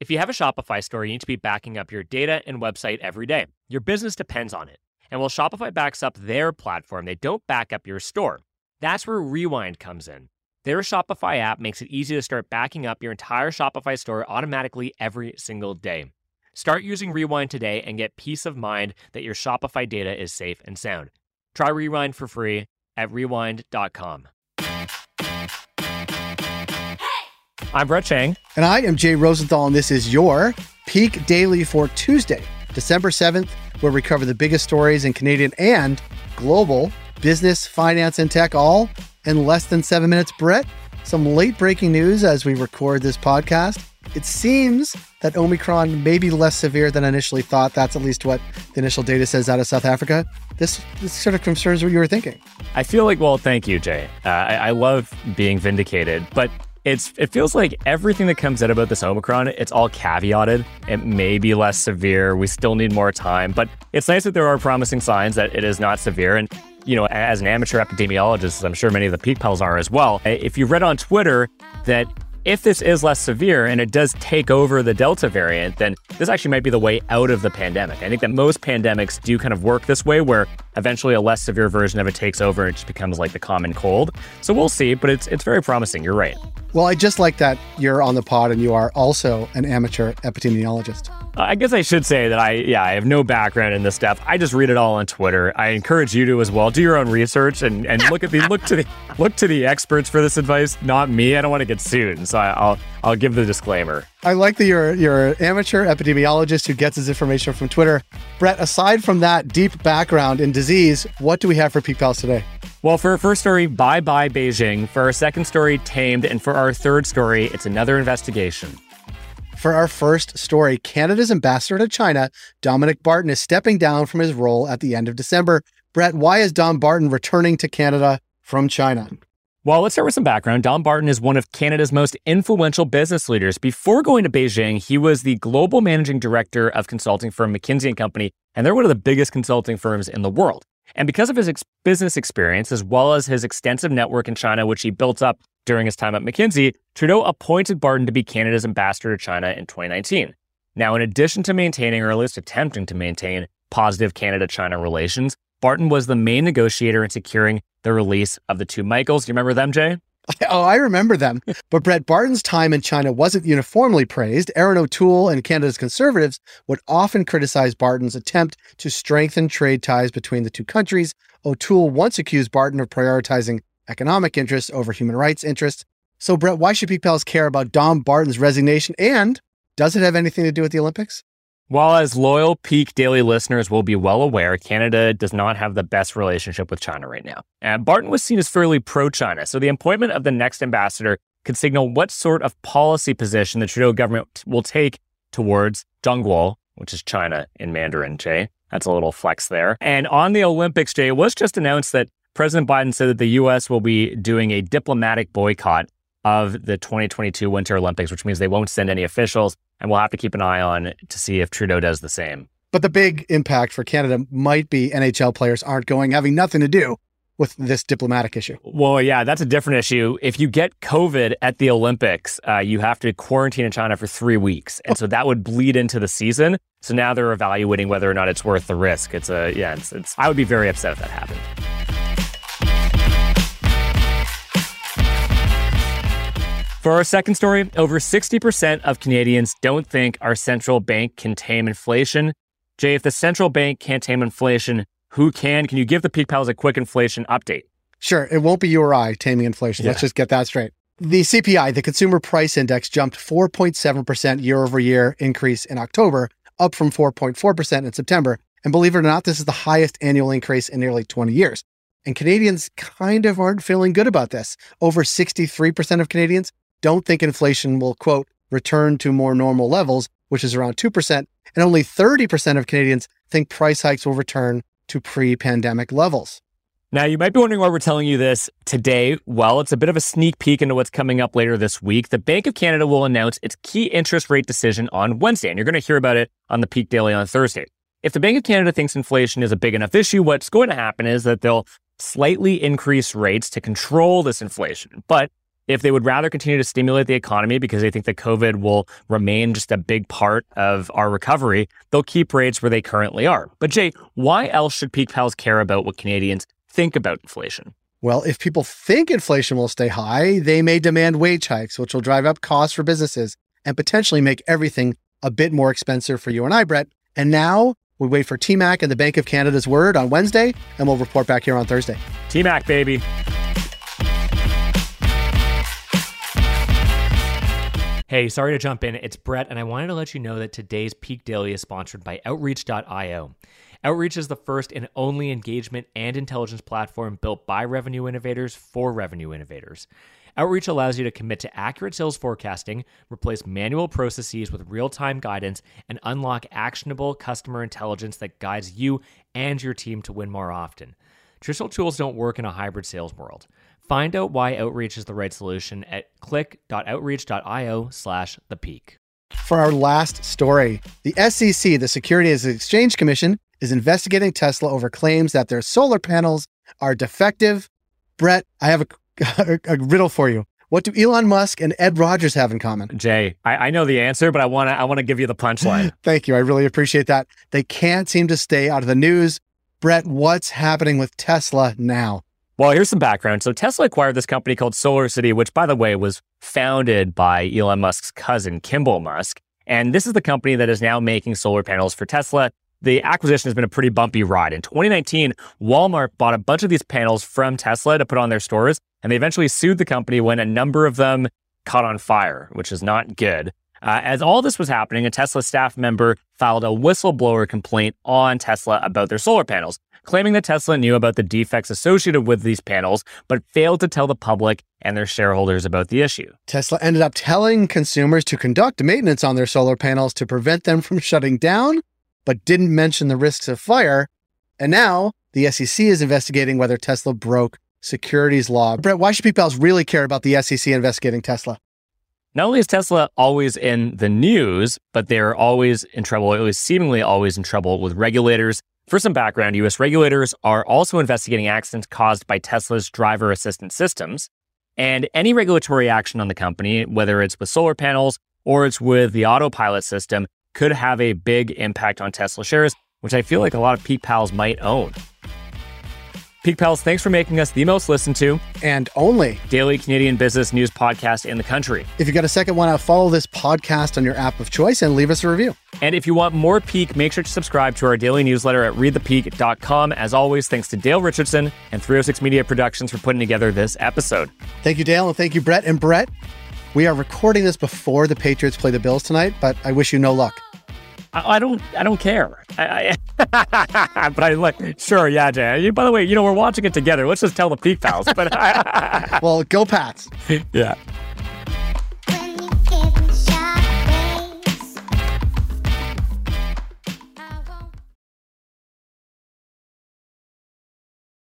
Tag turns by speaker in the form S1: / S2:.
S1: If you have a Shopify store, you need to be backing up your data and website every day. Your business depends on it. And while Shopify backs up their platform, they don't back up your store. That's where Rewind comes in. Their Shopify app makes it easy to start backing up your entire Shopify store automatically every single day. Start using Rewind today and get peace of mind that your Shopify data is safe and sound. Try Rewind for free at rewind.com. I'm Brett Chang.
S2: And I am Jay Rosenthal, and this is your Peak Daily for Tuesday, December 7th, where we cover the biggest stories in Canadian and global business, finance, and tech, all in less than seven minutes. Brett, some late breaking news as we record this podcast. It seems that Omicron may be less severe than initially thought. That's at least what the initial data says out of South Africa. This, this sort of confirms what you were thinking.
S1: I feel like, well, thank you, Jay. Uh, I, I love being vindicated, but it's it feels like everything that comes out about this Omicron, it's all caveated. It may be less severe. We still need more time, but it's nice that there are promising signs that it is not severe. And you know, as an amateur epidemiologist, I'm sure many of the Peak Pals are as well. If you read on Twitter that if this is less severe and it does take over the Delta variant, then this actually might be the way out of the pandemic. I think that most pandemics do kind of work this way, where eventually a less severe version of it takes over and it just becomes like the common cold. So we'll see, but it's it's very promising. You're right.
S2: Well, I just like that you're on the pod and you are also an amateur epidemiologist.
S1: Uh, I guess I should say that I, yeah, I have no background in this stuff. I just read it all on Twitter. I encourage you to as well. Do your own research and, and look at the look to the look to the experts for this advice, not me. I don't want to get sued, so I, will I'll give the disclaimer.
S2: I like that you're you're an amateur epidemiologist who gets his information from Twitter. Brett, aside from that deep background in disease, what do we have for Peak Pals today?
S1: Well, for our first story, bye bye Beijing. For our second story, tamed, and for our third story, it's another investigation.
S2: For our first story, Canada's ambassador to China, Dominic Barton, is stepping down from his role at the end of December. Brett, why is Don Barton returning to Canada from China?
S1: Well, let's start with some background. Don Barton is one of Canada's most influential business leaders. Before going to Beijing, he was the global managing director of consulting firm McKinsey and Company, and they're one of the biggest consulting firms in the world. And because of his ex- business experience, as well as his extensive network in China, which he built up during his time at McKinsey, Trudeau appointed Barton to be Canada's ambassador to China in 2019. Now, in addition to maintaining, or at least attempting to maintain, positive Canada China relations, Barton was the main negotiator in securing the release of the two Michaels. Do you remember them, Jay?
S2: Oh, I remember them. But Brett Barton's time in China wasn't uniformly praised. Erin O'Toole and Canada's Conservatives would often criticize Barton's attempt to strengthen trade ties between the two countries. O'Toole once accused Barton of prioritizing economic interests over human rights interests. So, Brett, why should Peak Pals care about Dom Barton's resignation? And does it have anything to do with the Olympics?
S1: While as loyal Peak Daily listeners will be well aware, Canada does not have the best relationship with China right now. And Barton was seen as fairly pro China, so the appointment of the next ambassador could signal what sort of policy position the Trudeau government will take towards Zhongguo, which is China in Mandarin, Jay. That's a little flex there. And on the Olympics, Jay, it was just announced that President Biden said that the U.S. will be doing a diplomatic boycott of the 2022 Winter Olympics, which means they won't send any officials. And we'll have to keep an eye on to see if Trudeau does the same.
S2: But the big impact for Canada might be NHL players aren't going, having nothing to do with this diplomatic issue.
S1: Well, yeah, that's a different issue. If you get COVID at the Olympics, uh, you have to quarantine in China for three weeks, and so that would bleed into the season. So now they're evaluating whether or not it's worth the risk. It's a yeah, it's, it's I would be very upset if that happened. For our second story, over 60% of Canadians don't think our central bank can tame inflation. Jay, if the central bank can't tame inflation, who can? Can you give the Peak Pals a quick inflation update?
S2: Sure. It won't be you or I taming inflation. Yeah. Let's just get that straight. The CPI, the Consumer Price Index, jumped 4.7% year over year increase in October, up from 4.4% in September. And believe it or not, this is the highest annual increase in nearly 20 years. And Canadians kind of aren't feeling good about this. Over 63% of Canadians don't think inflation will, quote, return to more normal levels, which is around 2%. And only 30% of Canadians think price hikes will return to pre pandemic levels.
S1: Now, you might be wondering why we're telling you this today. Well, it's a bit of a sneak peek into what's coming up later this week. The Bank of Canada will announce its key interest rate decision on Wednesday, and you're going to hear about it on the Peak Daily on Thursday. If the Bank of Canada thinks inflation is a big enough issue, what's going to happen is that they'll slightly increase rates to control this inflation. But If they would rather continue to stimulate the economy because they think that COVID will remain just a big part of our recovery, they'll keep rates where they currently are. But Jay, why else should Peak Pals care about what Canadians think about inflation?
S2: Well, if people think inflation will stay high, they may demand wage hikes, which will drive up costs for businesses and potentially make everything a bit more expensive for you and I, Brett. And now we wait for TMAC and the Bank of Canada's word on Wednesday, and we'll report back here on Thursday.
S1: TMAC, baby.
S3: Hey, sorry to jump in. It's Brett, and I wanted to let you know that today's Peak Daily is sponsored by Outreach.io. Outreach is the first and only engagement and intelligence platform built by revenue innovators for revenue innovators. Outreach allows you to commit to accurate sales forecasting, replace manual processes with real time guidance, and unlock actionable customer intelligence that guides you and your team to win more often. Traditional tools don't work in a hybrid sales world. Find out why Outreach is the right solution at click.outreach.io slash the peak.
S2: For our last story, the SEC, the Securities and Exchange Commission, is investigating Tesla over claims that their solar panels are defective. Brett, I have a, a, a riddle for you. What do Elon Musk and Ed Rogers have in common?
S1: Jay, I, I know the answer, but I want to I want to give you the punchline.
S2: Thank you. I really appreciate that. They can't seem to stay out of the news. Brett, what's happening with Tesla now?
S1: Well, here's some background. So Tesla acquired this company called SolarCity, which, by the way, was founded by Elon Musk's cousin, Kimball Musk. And this is the company that is now making solar panels for Tesla. The acquisition has been a pretty bumpy ride. In 2019, Walmart bought a bunch of these panels from Tesla to put on their stores, and they eventually sued the company when a number of them caught on fire, which is not good. Uh, as all this was happening, a Tesla staff member filed a whistleblower complaint on Tesla about their solar panels claiming that Tesla knew about the defects associated with these panels, but failed to tell the public and their shareholders about the issue.
S2: Tesla ended up telling consumers to conduct maintenance on their solar panels to prevent them from shutting down, but didn't mention the risks of fire. And now the SEC is investigating whether Tesla broke securities law. Brett, why should people really care about the SEC investigating Tesla?
S1: Not only is Tesla always in the news, but they're always in trouble, always seemingly always in trouble with regulators for some background, US regulators are also investigating accidents caused by Tesla's driver assistance systems. And any regulatory action on the company, whether it's with solar panels or it's with the autopilot system, could have a big impact on Tesla shares, which I feel like a lot of Peak Pals might own. Peak Pals, thanks for making us the most listened to
S2: and only
S1: daily Canadian business news podcast in the country.
S2: If you got a second, why not follow this podcast on your app of choice and leave us a review?
S1: And if you want more Peak, make sure to subscribe to our daily newsletter at readthepeak.com. As always, thanks to Dale Richardson and 306 Media Productions for putting together this episode.
S2: Thank you, Dale, and thank you, Brett. And Brett, we are recording this before the Patriots play the Bills tonight, but I wish you no luck.
S1: I, I don't. I don't care. I, I but I like. Sure, yeah, Jay. By the way, you know we're watching it together. Let's just tell the Peak Pals. But
S2: well, go Pats.
S1: yeah.